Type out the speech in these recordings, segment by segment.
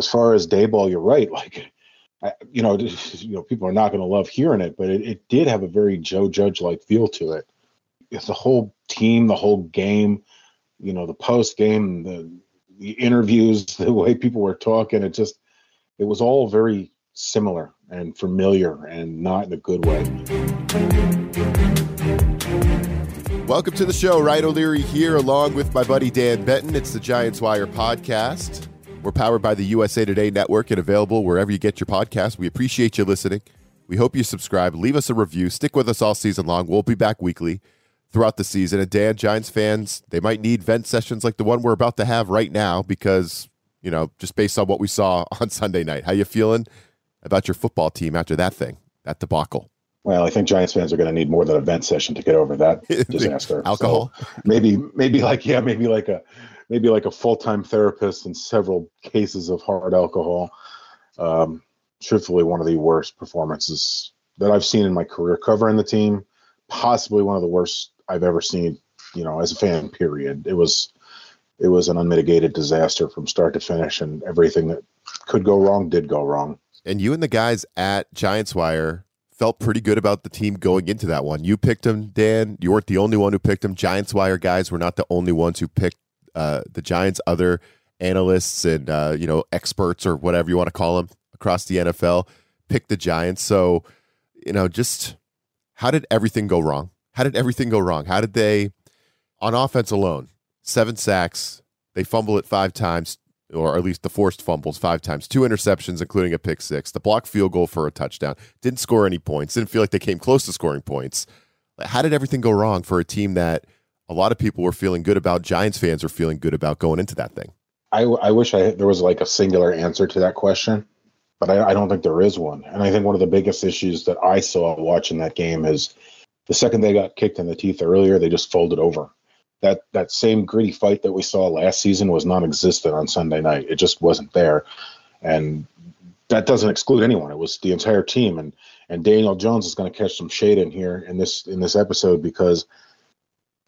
as far as Daboll, you're right. Like, I, you know, you know, people are not going to love hearing it, but it, it did have a very Joe Judge like feel to it. It's the whole team, the whole game, you know, the post game, the the interviews, the way people were talking. It just, it was all very similar and familiar, and not in a good way. Welcome to the show. Ryan O'Leary here, along with my buddy Dan Benton. It's the Giants Wire podcast. We're powered by the USA Today Network and available wherever you get your podcast. We appreciate you listening. We hope you subscribe. Leave us a review. Stick with us all season long. We'll be back weekly throughout the season. And Dan, Giants fans, they might need vent sessions like the one we're about to have right now because, you know, just based on what we saw on Sunday night. How you feeling about your football team after that thing, that debacle? Well, I think Giants fans are going to need more than a vent session to get over that disaster. Alcohol, so maybe, maybe like yeah, maybe like a maybe like a full time therapist and several cases of hard alcohol. Um, truthfully, one of the worst performances that I've seen in my career covering the team. Possibly one of the worst I've ever seen. You know, as a fan. Period. It was it was an unmitigated disaster from start to finish, and everything that could go wrong did go wrong. And you and the guys at Giants Wire felt pretty good about the team going into that one. You picked them, Dan. You weren't the only one who picked them. Giants Wire guys were not the only ones who picked uh, the Giants. Other analysts and uh, you know experts or whatever you want to call them across the NFL picked the Giants. So you know, just how did everything go wrong? How did everything go wrong? How did they, on offense alone, seven sacks, they fumble it five times, or at least the forced fumbles five times, two interceptions, including a pick six, the blocked field goal for a touchdown. Didn't score any points. Didn't feel like they came close to scoring points. How did everything go wrong for a team that a lot of people were feeling good about? Giants fans were feeling good about going into that thing. I, I wish I there was like a singular answer to that question, but I, I don't think there is one. And I think one of the biggest issues that I saw watching that game is the second they got kicked in the teeth earlier, they just folded over that that same gritty fight that we saw last season was non-existent on Sunday night. It just wasn't there, and that doesn't exclude anyone. It was the entire team, and and Daniel Jones is going to catch some shade in here in this in this episode because,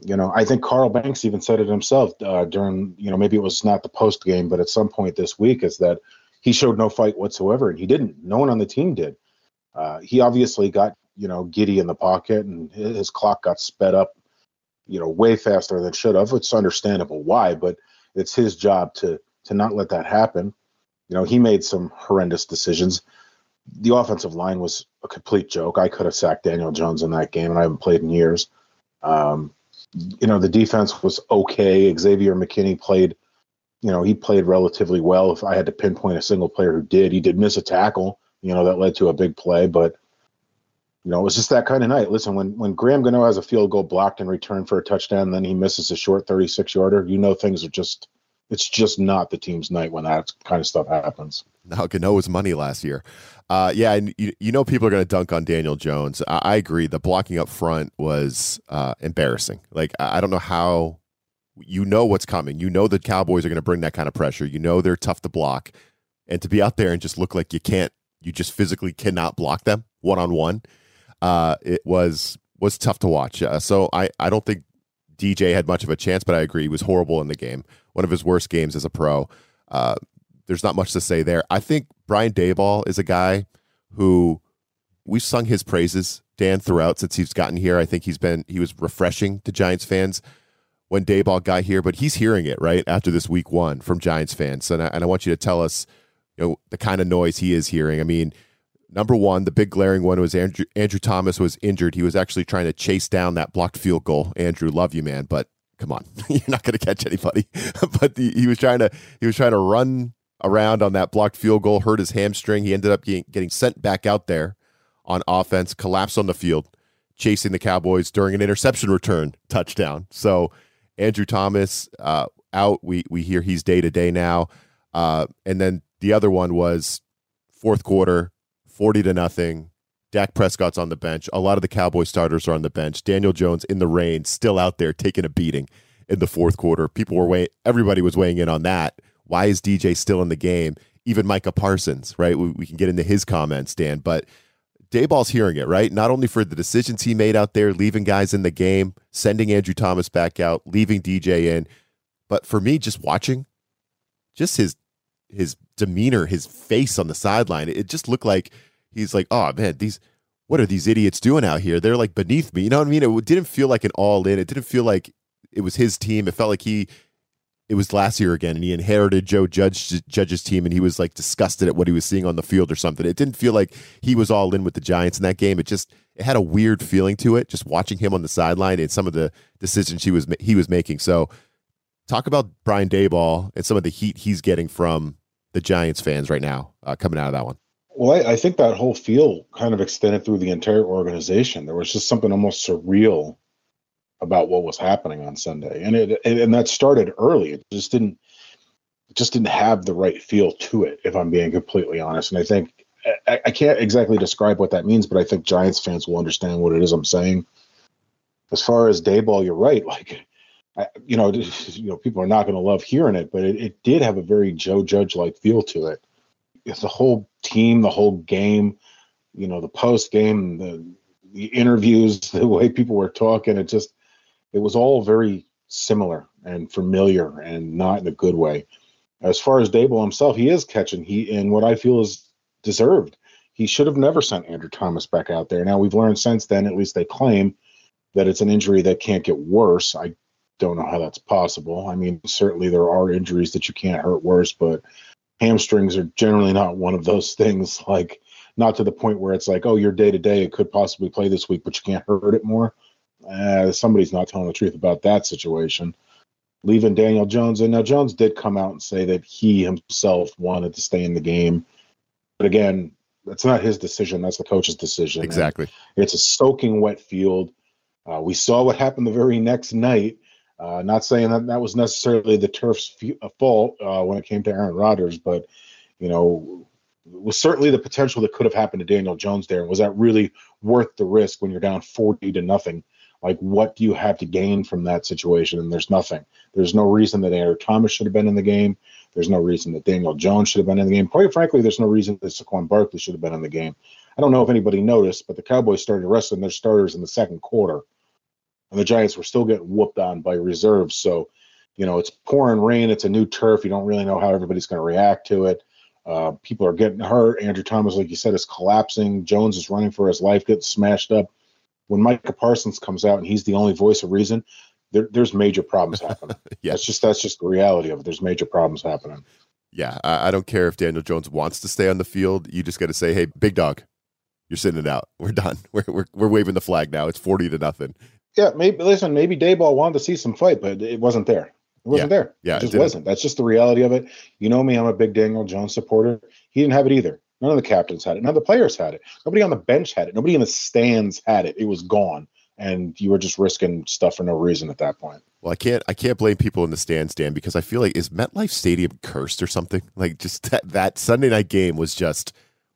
you know, I think Carl Banks even said it himself uh, during you know maybe it was not the post game, but at some point this week is that he showed no fight whatsoever, and he didn't. No one on the team did. Uh, he obviously got you know giddy in the pocket, and his clock got sped up you know, way faster than should have. It's understandable why, but it's his job to to not let that happen. You know, he made some horrendous decisions. The offensive line was a complete joke. I could have sacked Daniel Jones in that game, and I haven't played in years. Um, you know, the defense was okay. Xavier McKinney played, you know, he played relatively well. If I had to pinpoint a single player who did, he did miss a tackle, you know, that led to a big play, but you know, it was just that kind of night. Listen, when when Graham Gano has a field goal blocked in return for a touchdown, then he misses a short 36 yarder, you know things are just it's just not the team's night when that kind of stuff happens. Now Gano was money last year. Uh, yeah, and you, you know people are going to dunk on Daniel Jones. I, I, agree. The blocking up front was uh, embarrassing. Like I, I don't know how you know what's coming. You know the Cowboys are going to bring that kind of pressure. You know they're tough to block, and to be out there and just look like you can't, you just physically cannot block them one on one it was was tough to watch. Uh, so I, I don't think DJ had much of a chance, but I agree he was horrible in the game. One of his worst games as a pro. Uh, there's not much to say there. I think Brian Daboll is a guy who we've sung his praises, Dan, throughout since he's gotten here. I think he's been he was refreshing to Giants fans when Dayball got here, but he's hearing it right after this week one from Giants fans, and I, and I want you to tell us, you know, the kind of noise he is hearing. I mean Number one, the big glaring one was Andrew, Andrew Thomas was injured. He was actually trying to chase down that blocked field goal. Andrew, love you, man, but come on, you're not going to catch anybody. but the, he was trying to he was trying to run around on that blocked field goal, hurt his hamstring. He ended up getting, getting sent back out there on offense, collapsed on the field, chasing the Cowboys during an interception return touchdown. So Andrew Thomas uh, out. We we hear he's day to day now, uh, and then the other one was fourth quarter 40 to nothing. Dak Prescott's on the bench. A lot of the Cowboy starters are on the bench. Daniel Jones in the rain, still out there taking a beating in the fourth quarter. People were weighing, everybody was weighing in on that. Why is DJ still in the game? Even Micah Parsons, right? We, we can get into his comments, Dan, but Daboll's hearing it, right? Not only for the decisions he made out there, leaving guys in the game, sending Andrew Thomas back out, leaving DJ in, but for me, just watching, just his his demeanor, his face on the sideline, it just looked like he's like, oh man, these what are these idiots doing out here? They're like beneath me. You know what I mean? It didn't feel like an all in. It didn't feel like it was his team. It felt like he it was last year again, and he inherited Joe Judge Judge's team, and he was like disgusted at what he was seeing on the field or something. It didn't feel like he was all in with the Giants in that game. It just it had a weird feeling to it, just watching him on the sideline and some of the decisions he was he was making. So, talk about Brian Daboll and some of the heat he's getting from the Giants fans right now uh, coming out of that one. Well, I, I, think that whole feel kind of extended through the entire organization. There was just something almost surreal about what was happening on Sunday, and it, and that started early. It just didn't just didn't have the right feel to it, if I'm being completely honest. And I think I, I can't exactly describe what that means, but I think Giants fans will understand what it is I'm saying. As far as Daboll, you're right. Like, I, you know, you know, people are not going to love hearing it, but it, it did have a very Joe Judge like feel to it. The whole team, the whole game, you know, the post game, the the interviews, the way people were talking, it just it was all very similar and familiar and not in a good way. As far as Daboll himself, he is catching he in what I feel is deserved. He should have never sent Andrew Thomas back out there. Now we've learned since then, at least they claim, that it's an injury that can't get worse. I don't know how that's possible. I mean, certainly there are injuries that you can't hurt worse, but hamstrings are generally not one of those things. Like, not to the point where it's like, oh, you're day to day, it could possibly play this week, but you can't hurt it more uh, somebody's not telling the truth about that situation. Leaving Daniel Jones in. Now, Jones did come out and say that he himself wanted to stay in the game. But again, that's not his decision. That's the coach's decision. Exactly. And it's a soaking wet field. Uh, we saw what happened the very next night. Uh, not saying that that was necessarily the turf's uh, fault uh, when it came to Aaron Rodgers, but you know, was certainly the potential that could have happened to Daniel Jones there. Was that really worth the risk when you're down 40 to nothing like, what do you have to gain from that situation? And there's nothing. There's no reason that Andrew Thomas should have been in the game. There's no reason that Daniel Jones should have been in the game. Quite frankly, there's no reason that Saquon Barkley should have been in the game. I don't know if anybody noticed, but the Cowboys started resting their starters in the second quarter, and the Giants were still getting whooped on by reserves. So, you know, it's pouring rain. It's a new turf. You don't really know how everybody's going to react to it. Uh, people are getting hurt. Andrew Thomas, like you said, is collapsing. Jones is running for his life, gets smashed up when Micah Parsons comes out and he's the only voice of reason, there, there's major problems happening. yeah, that's just that's just the reality of it. There's major problems happening. Yeah, I, I don't care if Daniel Jones wants to stay on the field. You just got to say, "Hey, big dog, you're sitting it out. We're done. We're, we're we're waving the flag now. It's forty to nothing." Yeah, maybe listen. Maybe Daboll wanted to see some fight, but it wasn't there. It wasn't yeah. there. Yeah, it just it wasn't. That's just the reality of it. You know me. I'm a big Daniel Jones supporter. He didn't have it either. None of the captains had it. None of the players had it. Nobody on the bench had it. Nobody in the stands had it. It was gone and you were just risking stuff for no reason at that point. Well, I can't I can't blame people in the stands, Dan, because I feel like is MetLife Stadium cursed or something? Like just that, that Sunday night game was just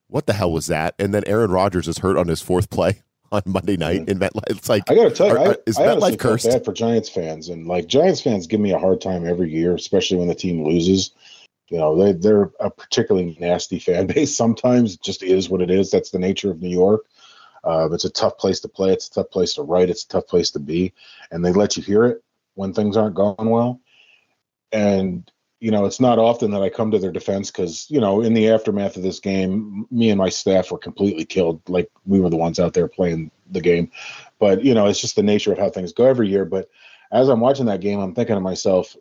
what the hell was that? And then Aaron Rodgers is hurt on his fourth play on Monday night mm-hmm. in MetLife. It's like I gotta tell you, are, I, is I MetLife cursed? Bad for Giants fans, and like Giants fans give me a hard time every year, especially when the team loses. You know, they they're a particularly nasty fan base. Sometimes it just is what it is. That's the nature of New York. Uh, it's a tough place to play. It's a tough place to write. It's a tough place to be. And they let you hear it when things aren't going well. And, you know, it's not often that I come to their defense because, you know, in the aftermath of this game, me and my staff were completely killed. Like we were the ones out there playing the game. But, you know, it's just the nature of how things go every year. But as I'm watching that game, I'm thinking to myself,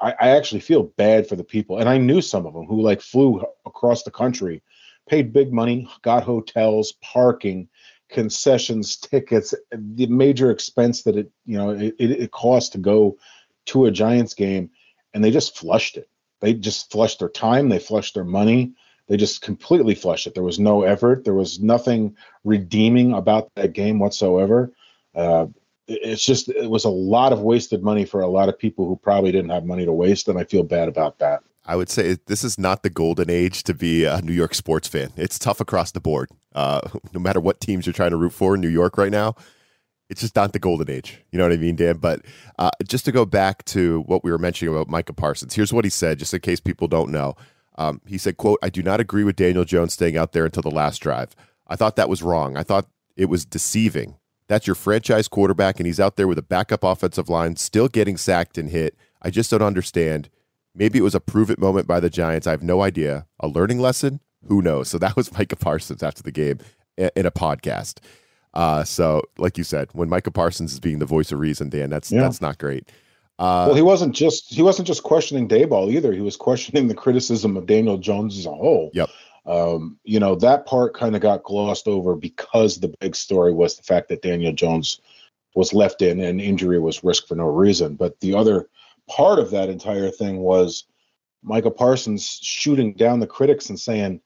I, I actually feel bad for the people. And I knew some of them who like flew across the country paid big money, got hotels, parking, concessions, tickets, the major expense that it you know it, it costs to go to a Giants game, and they just flushed it. They just flushed their time. They flushed their money. They just completely flushed it. There was no effort. There was nothing redeeming about that game whatsoever. Uh, it's just it was a lot of wasted money for a lot of people who probably didn't have money to waste, and I feel bad about that. I would say this is not the golden age to be a New York sports fan. It's tough across the board. Uh, no matter what teams you're trying to root for in New York right now, it's just not the golden age. You know what I mean, Dan? But uh, just to go back to what we were mentioning about Micah Parsons, here's what he said, just in case people don't know. Um, he said, quote, I do not agree with Daniel Jones staying out there until the last drive. I thought that was wrong. I thought it was deceiving. That's your franchise quarterback, and he's out there with a backup offensive line, still getting sacked and hit. I just don't understand Maybe it was a prove it moment by the Giants. I have no idea. A learning lesson? Who knows? So that was Micah Parsons after the game in a podcast. Uh, so, like you said, when Micah Parsons is being the voice of reason, Dan, that's yeah. that's not great. Uh, well, he wasn't just he wasn't just questioning Daboll either. He was questioning the criticism of Daniel Jones as a whole. Yep. Um, you know that part kind of got glossed over because the big story was the fact that Daniel Jones was left in and injury was risk for no reason. But the other part of that entire thing was Micah Parsons shooting down the critics and saying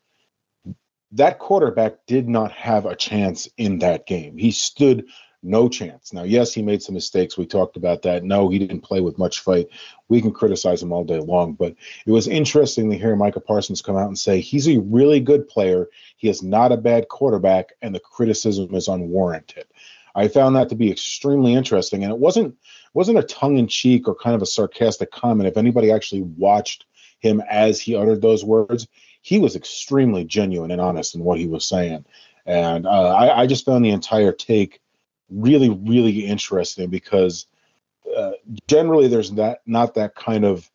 that quarterback did not have a chance in that game. He stood no chance. Now, yes, he made some mistakes. We talked about that. No, he didn't play with much fight. We can criticize him all day long, but it was interesting to hear Micah Parsons come out and say he's a really good player. He is not a bad quarterback, and the criticism is unwarranted. I found that to be extremely interesting, and it wasn't wasn't a tongue in cheek or kind of a sarcastic comment. If anybody actually watched him as he uttered those words, he was extremely genuine and honest in what he was saying. And uh, I, I, just found the entire take really, really interesting because uh, generally there's that not that kind of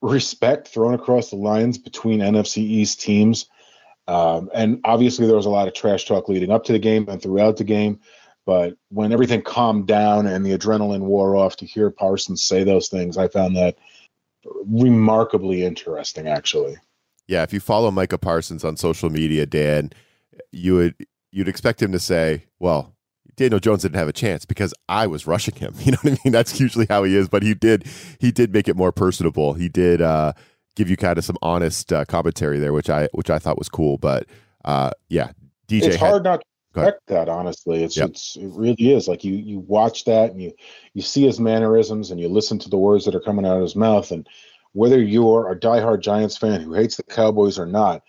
respect thrown across the lines between NFC East teams. Um, and obviously there was a lot of trash talk leading up to the game and throughout the game. But when everything calmed down and the adrenaline wore off, to hear Parsons say those things, I found that remarkably interesting, actually. Yeah, if you follow Micah Parsons on social media, Dan, you would you'd expect him to say, "Well, Daniel Jones didn't have a chance because I was rushing him." You know what I mean? That's usually how he is, but he did he did make it more personable. He did uh, give you kind of some honest uh, commentary there, which I which I thought was cool. But uh, yeah, DJ. It's hard not to expect that. Honestly, it's yep. it's it really is. Like you you watch that and you you see his mannerisms and you listen to the words that are coming out of his mouth and whether you're a diehard Giants fan who hates the Cowboys or not,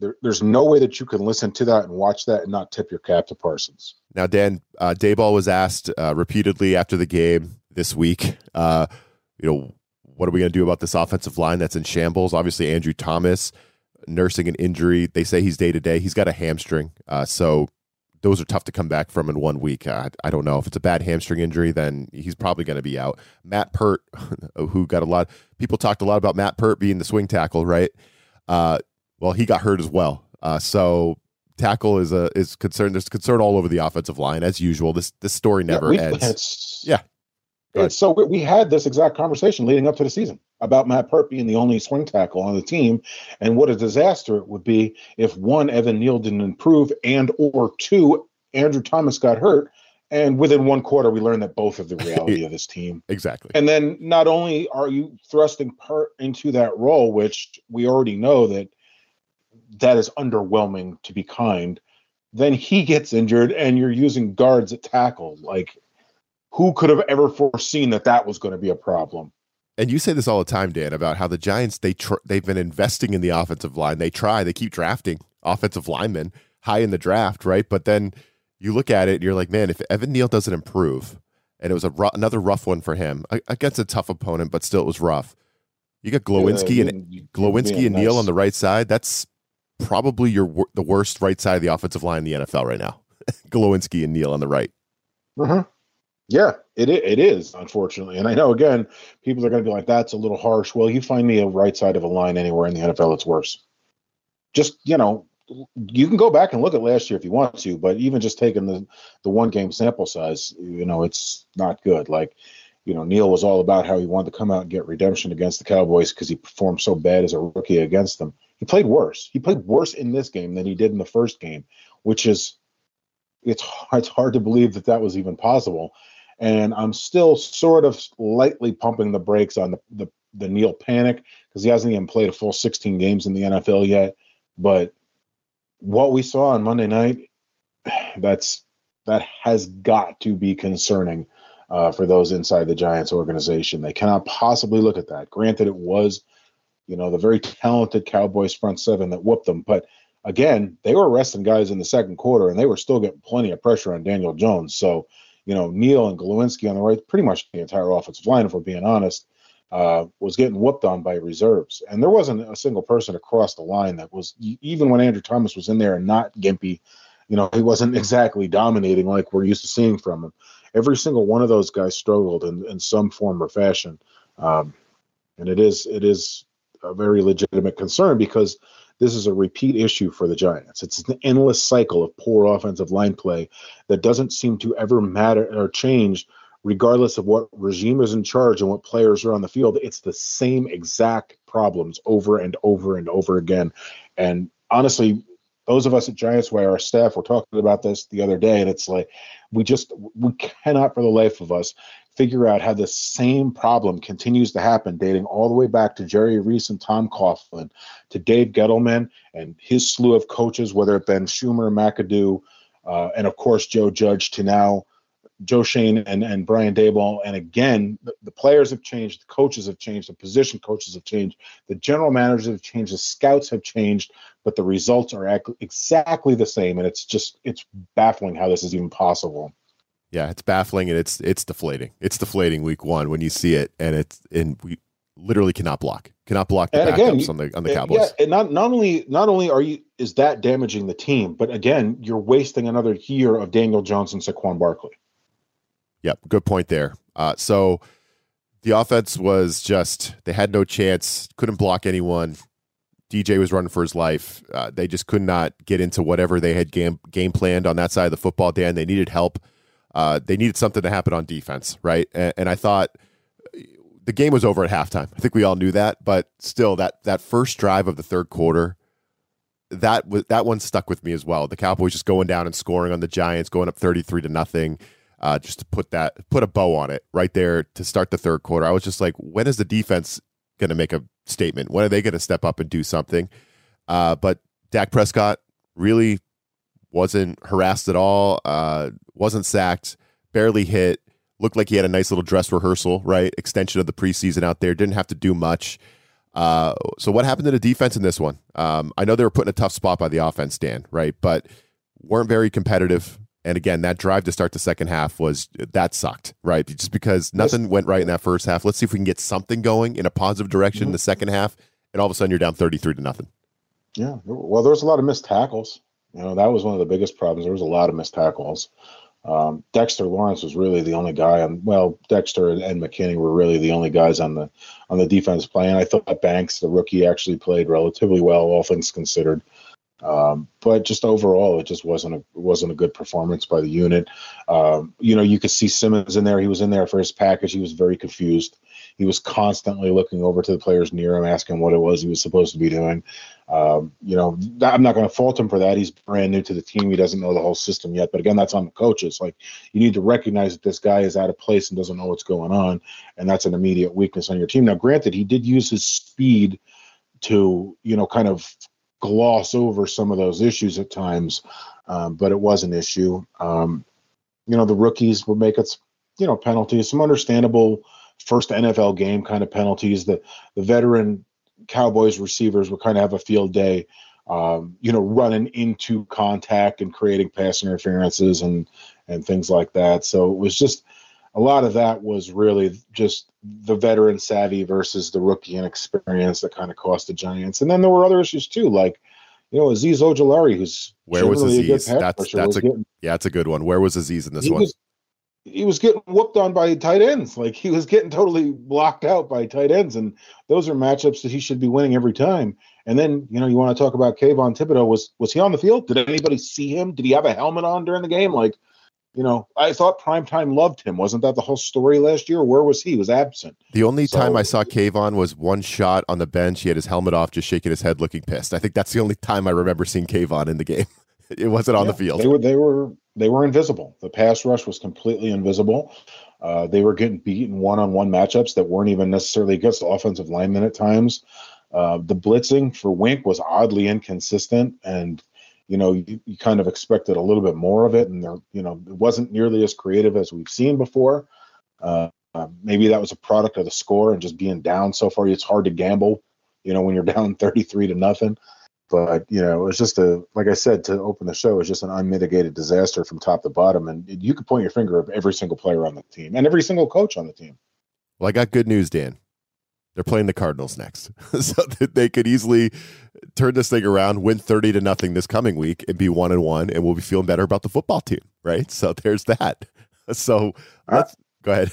there, there's no way that you can listen to that and watch that and not tip your cap to Parsons. Now, Dan uh, Daboll was asked uh, repeatedly after the game this week, uh, you know, what are we going to do about this offensive line that's in shambles? Obviously, Andrew Thomas nursing an injury. They say he's day to day. He's got a hamstring, uh, so those are tough to come back from in one week. I, I don't know if it's a bad hamstring injury, then he's probably going to be out. Matt Peart, who got a lot, people talked a lot about Matt Peart being the swing tackle, right? Uh, well, he got hurt as well. Uh, so tackle is a is concerned. There's concern all over the offensive line as usual. This this story never yeah, ends. Yeah, so we had this exact conversation leading up to the season about Matt Peart being the only swing tackle on the team, and what a disaster it would be if one Evan Neal didn't improve, and or two Andrew Thomas got hurt, and within one quarter we learned that both of the reality of this team. Exactly. And then not only are you thrusting Peart into that role, which we already know that that is underwhelming to be kind, then he gets injured, and you're using guards at tackle like who could have ever foreseen that that was going to be a problem? And you say this all the time, Dan, about how the Giants they tr- they've been investing in the offensive line. They try, they keep drafting offensive linemen high in the draft, right? But then you look at it and you're like, man, if Evan Neal doesn't improve, and it was a ru- another rough one for him against a tough opponent, but still it was rough. You got Glowinski yeah, and Glowinski and nice. Neal on the right side. That's probably your the worst right side of the offensive line in the NFL right now. Glowinski and Neal on the right. Uh-huh. Yeah, it it is unfortunately, and I know again people are going to be like, "That's a little harsh." Well, you find me a right side of a line anywhere in the NFL, it's worse. Just you know, you can go back and look at last year if you want to, but even just taking the the one game sample size, you know, it's not good. Like, you know, Neal was all about how he wanted to come out and get redemption against the Cowboys because he performed so bad as a rookie against them. He played worse. He played worse in this game than he did in the first game, which is it's it's hard to believe that that was even possible and I'm still sort of lightly pumping the brakes on the the, the Neal panic because he hasn't even played a full 16 games in the NFL yet. But what we saw on Monday night, that's that has got to be concerning uh, for those inside the Giants organization. They cannot possibly look at that. Granted, it was, you know, the very talented Cowboys front seven that whooped them, but again, they were arresting guys in the second quarter, and they were still getting plenty of pressure on Daniel Jones. So you know, Neal and Glowinski on the right, pretty much the entire offensive line, if we're being honest, uh, was getting whooped on by reserves. And there wasn't a single person across the line that was, even when Andrew Thomas was in there and not gimpy, you know, he wasn't exactly dominating like we're used to seeing from him. Every single one of those guys struggled in, in some form or fashion. Um, and it is it is a very legitimate concern because this is a repeat issue for the Giants. It's an endless cycle of poor offensive line play that doesn't seem to ever matter or change regardless of what regime is in charge and what players are on the field. It's the same exact problems over and over and over again. And honestly, those of us at Giants Way, our staff, were talking about this the other day, and it's like we just we cannot for the life of us figure out how the same problem continues to happen, dating all the way back to Jerry Reese and Tom Coughlin, to Dave Gettleman and his slew of coaches, whether it been Shurmur, McAdoo, uh, and of course Joe Judge, to now Joe Schoen and, and Brian Daboll. And again, the, the, players have changed, the coaches have changed, the position coaches have changed, the general managers have changed, the scouts have changed, but the results are ac- exactly the same. And it's just it's baffling how this is even possible. Yeah, it's baffling and it's it's deflating. It's deflating week one when you see it, and it's and we literally cannot block, cannot block the and backups again, on the on the Cowboys. Yeah, and not not only not only are you is that damaging the team, but again, you're wasting another year of Daniel Jones and Saquon Barkley. Yep, good point there. Uh, so the offense was just they had no chance, couldn't block anyone. DJ was running for his life. Uh, they just could not get into whatever they had game game planned on that side of the football. Dan, they needed help. Uh, they needed something to happen on defense, right? And, and I thought the game was over at halftime. I think we all knew that, but still, that that first drive of the third quarter, that was that one stuck with me as well. The Cowboys just going down and scoring on the Giants, going up thirty three to nothing uh, just to put that put a bow on it right there to start the third quarter. I was just like, when is the defense going to make a statement? When are they going to step up and do something? Uh, but Dak Prescott really wasn't harassed at all, uh, wasn't sacked, barely hit. Looked like he had a nice little dress rehearsal, right? Extension of the preseason out there. Didn't have to do much. Uh, so what happened to the defense in this one? Um, I know they were put in a tough spot by the offense, Dan, right? But weren't very competitive. And again, that drive to start the second half was that sucked, right? Just because nothing went right in that first half. Let's see if we can get something going in a positive direction mm-hmm. in the second half. And all of a sudden, you're down 33 to nothing. Yeah. Well, there was a lot of missed tackles. You know, that was one of the biggest problems. There was a lot of missed tackles. Um, Dexter Lawrence was really the only guy on. Well, Dexter and, and McKinney were really the only guys on the on the defense playing. I thought Banks, the rookie, actually played relatively well, all things considered. Um, but just overall, it just wasn't a wasn't a good performance by the unit. Um, you know, you could see Simmons in there. He was in there for his package. He was very confused. He was constantly looking over to the players near him, asking what it was he was supposed to be doing. Um, you know, I'm not going to fault him for that. He's brand new to the team. He doesn't know the whole system yet. But again, that's on the coaches. Like, you need to recognize that this guy is out of place and doesn't know what's going on, and that's an immediate weakness on your team. Now, granted, he did use his speed to, you know, kind of gloss over some of those issues at times, um, but it was an issue. Um, you know, the rookies would make it, you know, penalties, some understandable first NFL game kind of penalties. The the veteran Cowboys receivers would kind of have a field day, um, you know, running into contact and creating pass interferences and and things like that. So it was just a lot of that was really just the veteran savvy versus the rookie inexperience that kind of cost the Giants. And then there were other issues too, like you know Azeez Ojulari, who's where was Azeez? That's that's a yeah, that's a good one. Where was Azeez in this one? Was, he was getting whooped on by tight ends. Like he was getting totally blocked out by tight ends, and those are matchups that he should be winning every time. And then you know you want to talk about Kayvon Thibodeaux. Was was he on the field? Did anybody see him? Did he have a helmet on during the game? Like you know, I thought primetime loved him. Wasn't that the whole story last year? Where was he? he was absent. The only so, time I saw Kayvon was one shot on the bench. He had his helmet off, just shaking his head, looking pissed. I think that's the only time I remember seeing Kayvon in the game. It wasn't on yeah, the field. They were they were they were invisible. The pass rush was completely invisible. Uh, they were getting beaten one on one matchups that weren't even necessarily against the offensive linemen at times. Uh, the blitzing for Wink was oddly inconsistent and you know, you, you, kind of expected a little bit more of it, and there, you know, it wasn't nearly as creative as we've seen before. Uh, maybe that was a product of the score and just being down so far. It's hard to gamble, you know, when you're down 33 to nothing. But you know, it's just a like I said to open the show, it's just an unmitigated disaster from top to bottom, and you could point your finger at every single player on the team and every single coach on the team. Well, I got good news, Dan. They're playing the Cardinals next, so that they could easily turn this thing around, win thirty to nothing this coming week, and be one and one, and we'll be feeling better about the football team, right? So there's that. So let's go ahead.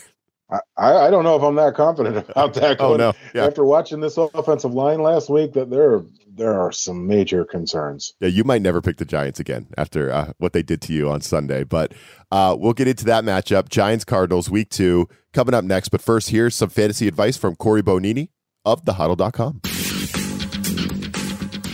I, I don't know if I'm that confident about that. oh no! Yeah. After watching this offensive line last week, that there there are some major concerns. Yeah, you might never pick the Giants again after uh, what they did to you on Sunday. But uh, we'll get into that matchup. Giants Cardinals week two coming up next. But first, here's some fantasy advice from Cory Bonini of thehuddle.com.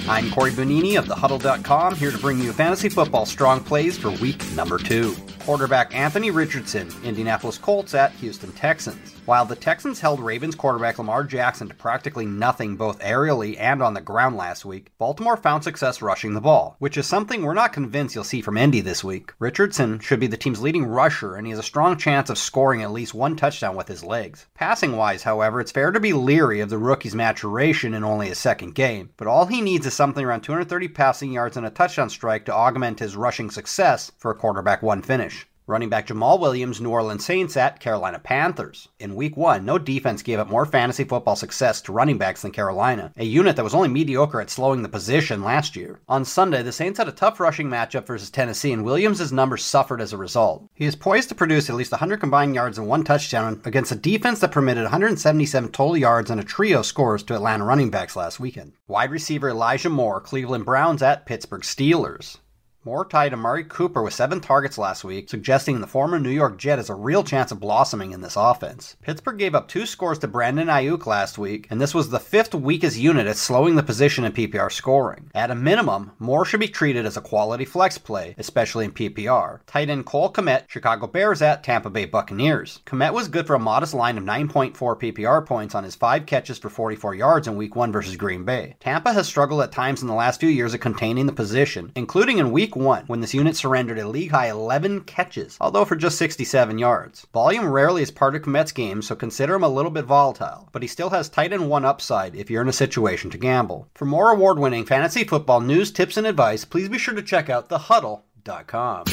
I'm Cory Bonini of thehuddle.com here to bring you fantasy football strong plays for week number two. Quarterback Anthony Richardson, Indianapolis Colts at Houston Texans. While the Texans held Ravens quarterback Lamar Jackson to practically nothing both aerially and on the ground last week, Baltimore found success rushing the ball, which is something we're not convinced you'll see from Indy this week. Richardson should be the team's leading rusher, and he has a strong chance of scoring at least one touchdown with his legs. Passing wise, however, it's fair to be leery of the rookie's maturation in only his second game, but all he needs is something around 230 passing yards and a touchdown strike to augment his rushing success for a quarterback one finish. Running back Jamaal Williams, New Orleans Saints at Carolina Panthers. In week one, no defense gave up more fantasy football success to running backs than Carolina, a unit that was only mediocre at slowing the position last year. On Sunday, the Saints had a tough rushing matchup versus Tennessee, and Williams' numbers suffered as a result. He is poised to produce at least 100 combined yards and one touchdown against a defense that permitted 177 total yards and a trio scores to Atlanta running backs last weekend. Wide receiver Elijah Moore, Cleveland Browns at Pittsburgh Steelers. Moore tied Amari Cooper with seven targets last week, suggesting the former New York Jet has a real chance of blossoming in this offense. Pittsburgh gave up two scores to Brandon Aiyuk last week, and this was the fifth weakest unit at slowing the position in PPR scoring. At a minimum, Moore should be treated as a quality flex play, especially in PPR. Tight end Cole Kmet, Chicago Bears at Tampa Bay Buccaneers. Kmet was good for a modest line of 9.4 PPR points on his five catches for 44 yards in Week 1 versus Green Bay. Tampa has struggled at times in the last few years at containing the position, including in Week week one when this unit surrendered a league high 11 catches, although for just 67 yards. Volume rarely is part of Kmet's game, so consider him a little bit volatile, but he still has tight end one upside if you're in a situation to gamble. For more award winning fantasy football news, tips, and advice, please be sure to check out thehuddle.com.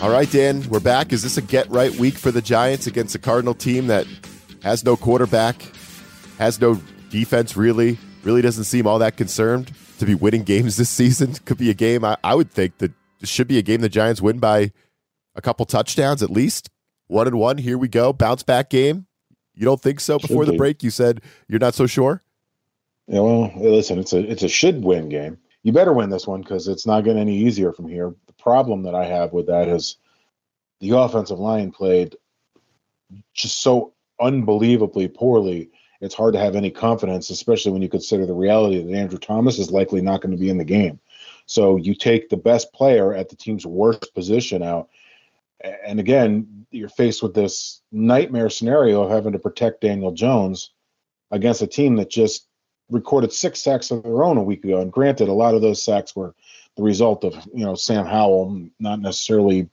All right, Dan, we're back. Is this a get right week for the Giants against a Cardinal team that has no quarterback, has no defense really, really doesn't seem all that concerned? To be winning games this season. Could be a game I, I would think that should be a game the Giants win by a couple touchdowns at least. One and one. Here we go. Bounce back game. You don't think so? Before the break, you said you're not so sure. Yeah, well, listen, it's a it's a should win game. You better win this one because it's not getting any easier from here. The problem that I have with that is the offensive line played just so unbelievably poorly it's hard to have any confidence, especially when you consider the reality that Andrew Thomas is likely not going to be in the game. So you take the best player at the team's worst position out. And again, you're faced with this nightmare scenario of having to protect Daniel Jones against a team that just recorded six sacks of their own a week ago. And granted, a lot of those sacks were the result of, you know, Sam Howell not necessarily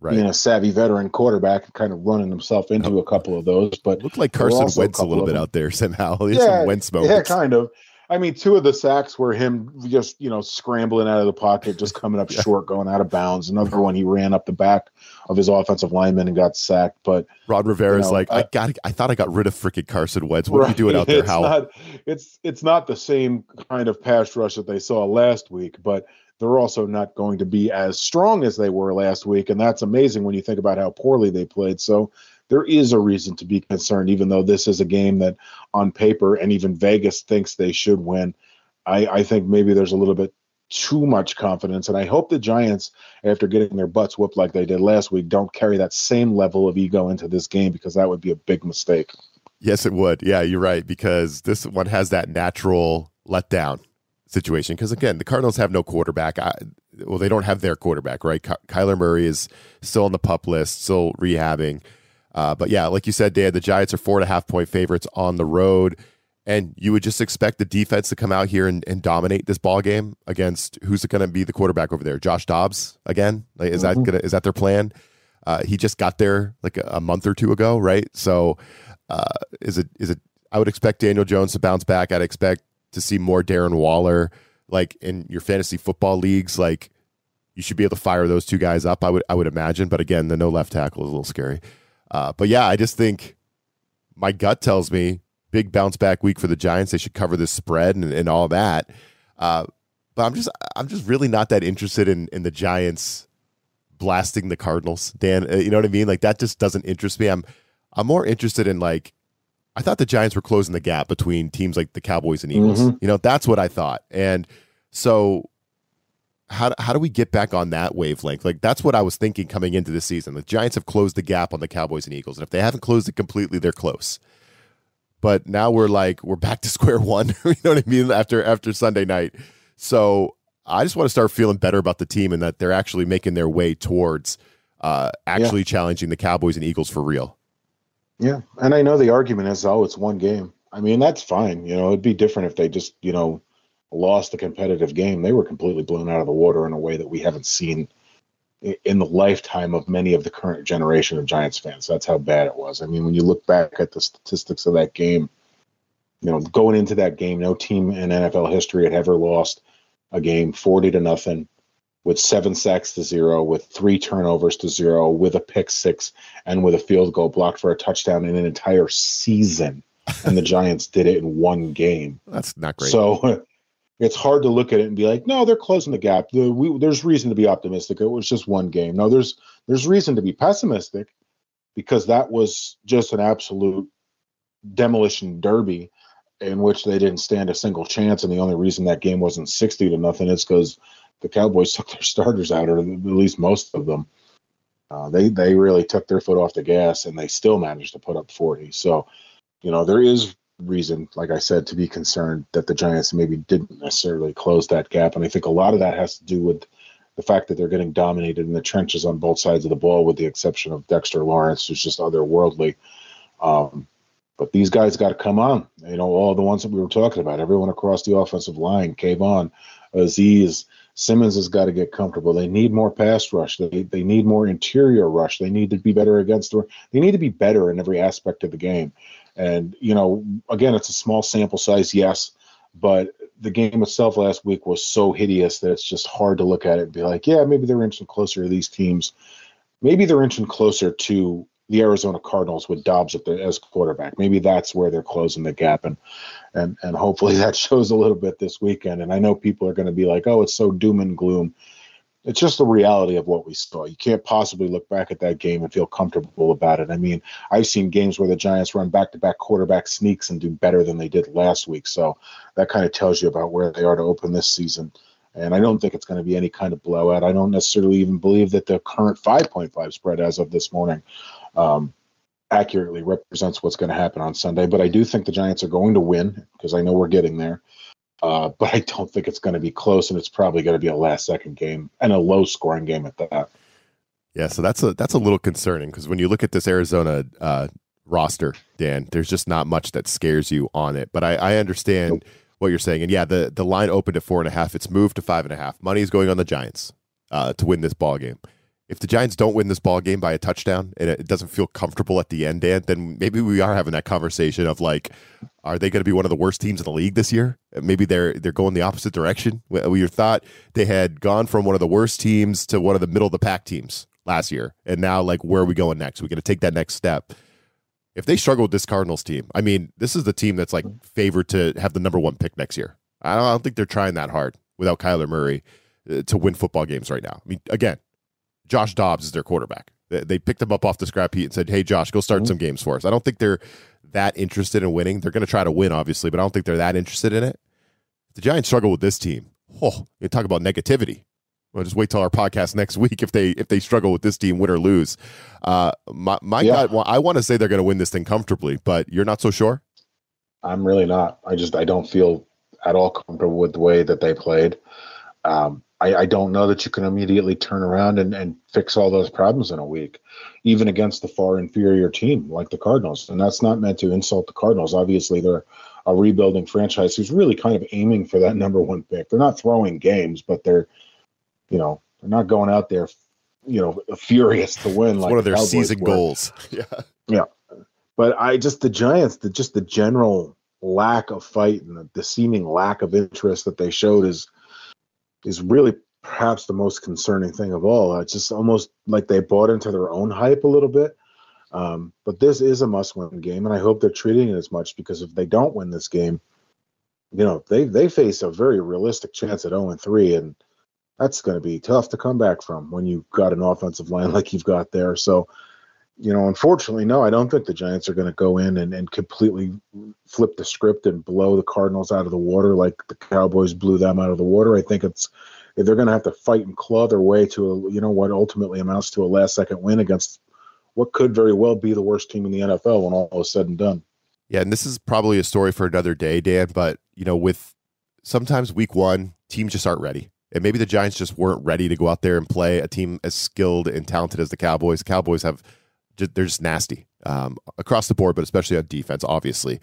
right. being a savvy veteran quarterback, kind of running himself into a couple of those. But looked like Carson Wentz a, a little bit out there somehow. Yeah, some Wentz moments. Yeah, kind of. I mean, two of the sacks were him just you know scrambling out of the pocket, just coming up yeah. short, going out of bounds. Another one, he ran up the back of his offensive lineman and got sacked. But Ron Rivera's you know, like, I, I got, I thought I got rid of freaking Carson Wentz. What right, are you doing out there, Howell? Not, it's it's not the same kind of pass rush that they saw last week, but they're also not going to be as strong as they were last week. And that's amazing when you think about how poorly they played. So there is a reason to be concerned, even though this is a game that on paper and even Vegas thinks they should win. I, I think maybe there's a little bit too much confidence. And I hope the Giants, after getting their butts whooped like they did last week, don't carry that same level of ego into this game because that would be a big mistake. Yes, it would. Yeah, you're right. Because this one has that natural letdown situation because again the cardinals have no quarterback. I, well they don't have their quarterback right? Ky- kyler murray is still on the pup list still rehabbing. Uh, but yeah like you said dan the giants are four and a half point favorites on the road. And you would just expect the defense to come out here and, and dominate this ball game against who's going to be the quarterback over there? Josh dobbs again? Like, is mm-hmm. that gonna is that their plan? Uh, he just got there like a, a, month or two ago right? So uh, is it is it i would expect daniel jones to bounce back. I'd expect to see more Darren Waller like in your fantasy football leagues like you should be able to fire those two guys up I would I would imagine but again the no left tackle is a little scary uh, but yeah I just think my gut tells me big bounce back week for the Giants they should cover this spread and, and all that uh, but I'm just I'm just really not that interested in in the Giants blasting the Cardinals, Dan. Uh, you know what I mean? Like that just doesn't interest me. I'm I'm more interested in like I thought the Giants were closing the gap between teams like the Cowboys and Eagles. Mm-hmm. You know, that's what I thought. And so how how do we get back on that wavelength? Like that's what I was thinking coming into the season. The Giants have closed the gap on the Cowboys and Eagles, and if they haven't closed it completely, they're close. But now we're like we're back to square one. you know what I mean? After after Sunday night, so I just want to start feeling better about the team and that they're actually making their way towards uh, actually yeah. challenging the Cowboys and Eagles for real. Yeah, and I know the argument is, oh, it's one game. I mean, that's fine. You know, it'd be different if they just, you know, lost a competitive game. They were completely blown out of the water in a way that we haven't seen in the lifetime of many of the current generation of Giants fans. That's how bad it was. I mean, when you look back at the statistics of that game, you know, going into that game, no team in NFL history had ever lost a game 40 to nothing with seven sacks to zero, with three turnovers to zero, with a pick six, and with a field goal blocked for a touchdown in an entire season. and the Giants did it in one game. That's not great. So it's hard to look at it and be like, no, they're closing the gap. The, we, there's reason to be optimistic. It was just one game. No, there's there's reason to be pessimistic because that was just an absolute demolition derby in which they didn't stand a single chance. And the only reason that game wasn't 60 to nothing is because the Cowboys took their starters out, or at least most of them. Uh, they they really took their foot off the gas, and they still managed to put up 40. So, you know, there is reason, like I said, to be concerned that the Giants maybe didn't necessarily close that gap, and I think a lot of that has to do with the fact that they're getting dominated in the trenches on both sides of the ball, with the exception of Dexter Lawrence, who's just otherworldly. Um, but these guys got to come on. You know, all the ones that we were talking about, everyone across the offensive line, Kayvon, Azeez, Simmons has got to get comfortable. They need more pass rush. They they need more interior rush. They need to be better against the. They need to be better in every aspect of the game. And you know, again, it's a small sample size, yes, but the game itself last week was so hideous that it's just hard to look at it and be like, yeah, maybe they're inching closer to these teams. Maybe they're inching closer to the Arizona Cardinals with Dobbs at the, as quarterback. Maybe that's where they're closing the gap, and and and hopefully that shows a little bit this weekend. And I know people are going to be like, "Oh, it's so doom and gloom." It's just the reality of what we saw. You can't possibly look back at that game and feel comfortable about it. I mean, I've seen games where the Giants run back-to-back quarterback sneaks and do better than they did last week. So that kind of tells you about where they are to open this season. And I don't think it's going to be any kind of blowout. I don't necessarily even believe that the current 5.5 spread as of this morning um, accurately represents what's going to happen on Sunday. But I do think the Giants are going to win because I know we're getting there. Uh, but I don't think it's going to be close, and it's probably going to be a last second game and a low scoring game at that. Yeah, so that's a that's a little concerning because when you look at this Arizona uh, roster, Dan, there's just not much that scares you on it. But I, I understand nope. what you're saying, and yeah, the the line opened at four and a half. It's moved to five and a half. Money is going on the Giants uh, to win this ball game if the Giants don't win this ball game by a touchdown and it doesn't feel comfortable at the end, Dan, then maybe we are having that conversation of like, are they going to be one of the worst teams in the league this year? Maybe they're they're going the opposite direction. We thought they had gone from one of the worst teams to one of the middle of the pack teams last year, and now like where are we going next? We're going to take that next step. If they struggle with this Cardinals team, I mean, this is the team that's like favored to have the number one pick next year. I don't, think they're trying that hard without Kyler Murray uh, to win football games right now. I mean, again, Josh Dobbs is their quarterback. They picked him up off the scrap heap and said, "Hey, Josh, go start mm-hmm. some games for us." I don't think they're that interested in winning. They're going to try to win, obviously, but I don't think they're that interested in it. the Giants struggle with this team, oh, you talk about negativity. Well, just wait till our podcast next week if they if they struggle with this team, win or lose. Uh, my my yeah. gut, I want to say they're going to win this thing comfortably, but you're not so sure. I'm really not. I just I don't feel at all comfortable with the way that they played. Um, I, I, don't know that you can immediately turn around and, and fix all those problems in a week, even against the far inferior team like the Cardinals. And that's not meant to insult the Cardinals. Obviously, they're a rebuilding franchise who's really kind of aiming for that number one pick. They're not throwing games, but they're, you know, they're not going out there, you know, furious to win. like one of their Cowboys season were. goals. Yeah. Yeah. But I just, the Giants, the, just the general lack of fight and the, the seeming lack of interest that they showed is, is really perhaps the most concerning thing of all. It's just almost like they bought into their own hype a little bit. Um, but this is a must-win game, and I hope they're treating it as much because if they don't win this game, you know they they face a very realistic chance at 0 and 3, and that's going to be tough to come back from when you've got an offensive line like you've got there. So, you know, unfortunately, no, I don't think the Giants are going to go in and, and completely flip the script and blow the Cardinals out of the water like the Cowboys blew them out of the water. I think it's they're going to have to fight and claw their way to a, you know what ultimately amounts to a last second win against what could very well be the worst team in the NFL when all is said and done. Yeah, and this is probably a story for another day, Dan. But you know, with sometimes week one, teams just aren't ready. And maybe the Giants just weren't ready to go out there and play a team as skilled and talented as the Cowboys. Cowboys have, they're just nasty um, across the board, but especially on defense, obviously.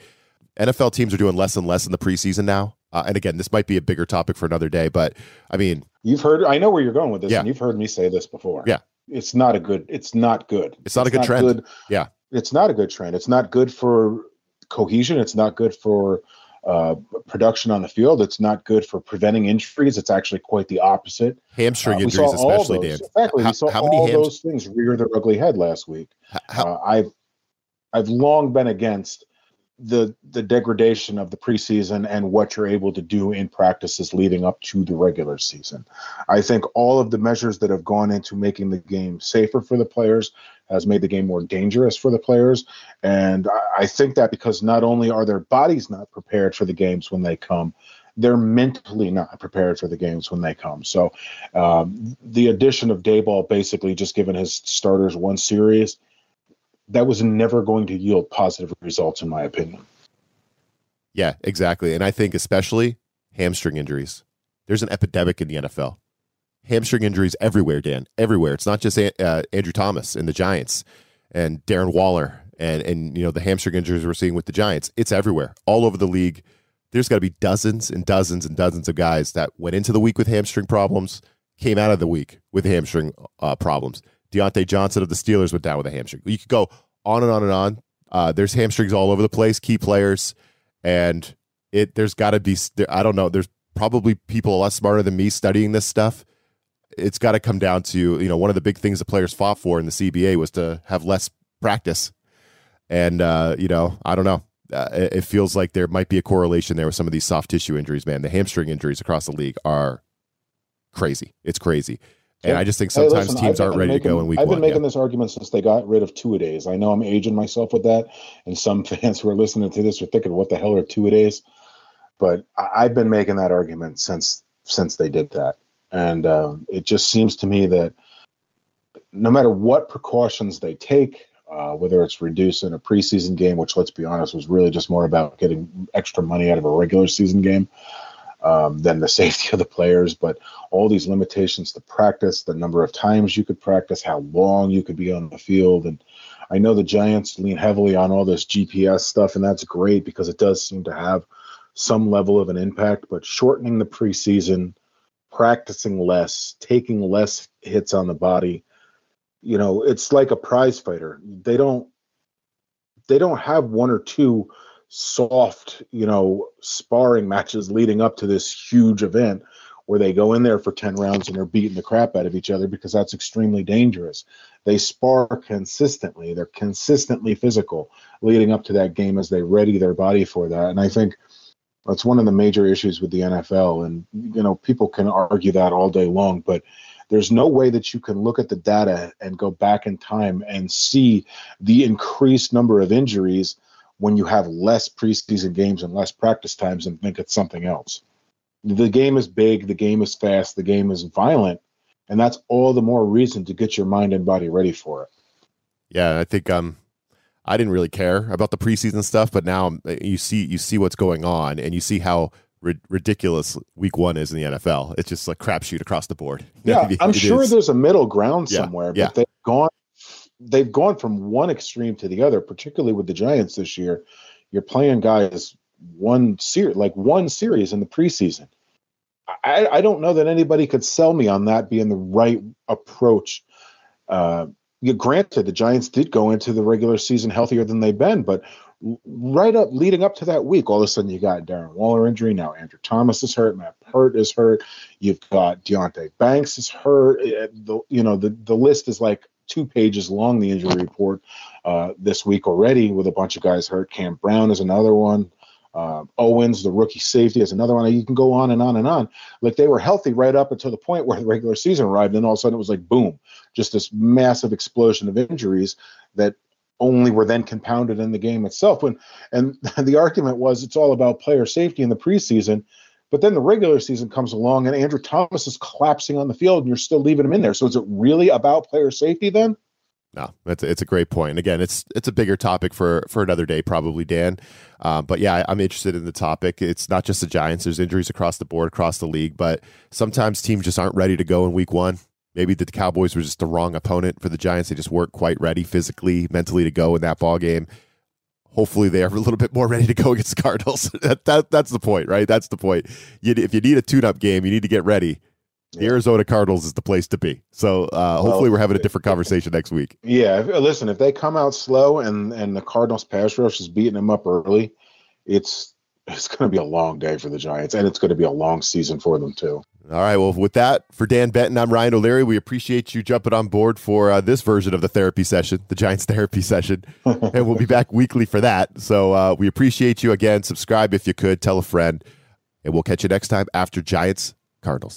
NFL teams are doing less and less in the preseason now. Uh, and again, this might be a bigger topic for another day, but I mean, you've heard, I know where you're going with this, yeah. and you've heard me say this before. Yeah. It's not a good, it's not good. It's not it's a good not trend. Good. Yeah. It's not a good trend. It's not good for cohesion. It's not good for uh, production on the field. It's not good for preventing injuries. It's actually quite the opposite. Hamstring uh, injuries, especially, Dan. Exactly. How, we saw how all hams- those things rear their ugly head last week. How, uh, I've I've long been against the the degradation of the preseason and what you're able to do in practices leading up to the regular season. I think all of the measures that have gone into making the game safer for the players has made the game more dangerous for the players, and I, I think that because not only are their bodies not prepared for the games when they come, they're mentally not prepared for the games when they come. So, um, the addition of Daboll basically just giving his starters one series that was never going to yield positive results, in my opinion. Yeah, exactly. And I think especially hamstring injuries. There's an epidemic in the NFL. Hamstring injuries everywhere, Dan, everywhere. It's not just uh, Andrew Thomas and the Giants and Darren Waller and and you know the hamstring injuries we're seeing with the Giants. It's everywhere, all over the league. There's got to be dozens and dozens and dozens of guys that went into the week with hamstring problems, came out of the week with hamstring uh, problems. Diontae Johnson of the Steelers went down with a hamstring. You could go on and on and on. Uh, there's hamstrings all over the place, key players, and it. There's got to be. I don't know. There's probably people a lot smarter than me studying this stuff. It's got to come down to you know one of the big things the players fought for in the CBA was to have less practice, and uh, you know I don't know. Uh, it, it feels like there might be a correlation there with some of these soft tissue injuries. Man, the hamstring injuries across the league are crazy. It's crazy. And I just think sometimes hey, listen, teams aren't ready making, to go in week I've been one, making yeah. this argument since they got rid of two a days. I know I'm aging myself with that, and some fans who are listening to this are thinking, "What the hell are two a days?" But I've been making that argument since since they did that, and uh, it just seems to me that no matter what precautions they take, uh, whether it's reducing a preseason game, which let's be honest was really just more about getting extra money out of a regular season game, um, than the safety of the players. But all these limitations to practice, the number of times you could practice, how long you could be on the field. And I know the Giants lean heavily on all this GPS stuff, and that's great because it does seem to have some level of an impact. But shortening the preseason, practicing less, taking less hits on the body, you know, it's like a prize fighter. They don't they don't have one or two soft, you know, sparring matches leading up to this huge event where they go in there for 10 rounds and they're beating the crap out of each other because that's extremely dangerous. They spar consistently. They're consistently physical leading up to that game as they ready their body for that. And I think that's one of the major issues with the NFL. And, you know, people can argue that all day long, but there's no way that you can look at the data and go back in time and see the increased number of injuries when you have less preseason games and less practice times and think it's something else. The game is big, the game is fast, the game is violent, and that's all the more reason to get your mind and body ready for it. Yeah, I think um I didn't really care about the preseason stuff, but now um, you see you see what's going on and you see how ri- ridiculous week 1 is in the NFL. It's just like crapshoot across the board. Yeah, I'm sure is. there's a middle ground somewhere, yeah, but they've gone they've gone from one extreme to the other, particularly with the Giants this year. You're playing guys one series, like one series in the preseason. I, I don't know that anybody could sell me on that being the right approach. Uh, granted, the Giants did go into the regular season healthier than they've been, but right up leading up to that week, all of a sudden you got Darren Waller injury. Now Andrew Thomas is hurt. Matt Peart is hurt. You've got Deonte Banks is hurt. Uh, the, you know the the list is like two pages long, the injury report uh, this week already with a bunch of guys hurt. Cam Brown is another one. Uh, Owens, the rookie safety, is another one. You can go on and on and on. Like they were healthy right up until the point where the regular season arrived, and all of a sudden it was like boom, just this massive explosion of injuries that only were then compounded in the game itself. When and the argument was it's all about player safety in the preseason, but then the regular season comes along and Andrew Thomas is collapsing on the field, and you're still leaving him in there. So is it really about player safety then? No, it's a, it's a great point. And again, it's it's a bigger topic for for another day, probably, Dan. Um, but yeah, I, I'm interested in the topic. It's not just the Giants. There's injuries across the board, across the league. But sometimes teams just aren't ready to go in Week One. Maybe the Cowboys were just the wrong opponent for the Giants. They just weren't quite ready physically, mentally to go in that ball game. Hopefully, they are a little bit more ready to go against the Cardinals. that, that that's the point, right? That's the point. You, if you need a tune-up game, you need to get ready the Arizona Cardinals is the place to be. So uh, hopefully, well, we're having a different conversation next week. Yeah, listen, if they come out slow and and the Cardinals pass rush is beating them up early, it's it's going to be a long day for the Giants, and it's going to be a long season for them too. All right. Well, with that, for Dan Benton, I'm Ryan O'Leary. We appreciate you jumping on board for uh, this version of the therapy session, the Giants therapy session, and we'll be back weekly for that. So uh, we appreciate you again. Subscribe if you could, tell a friend, and we'll catch you next time after Giants Cardinals.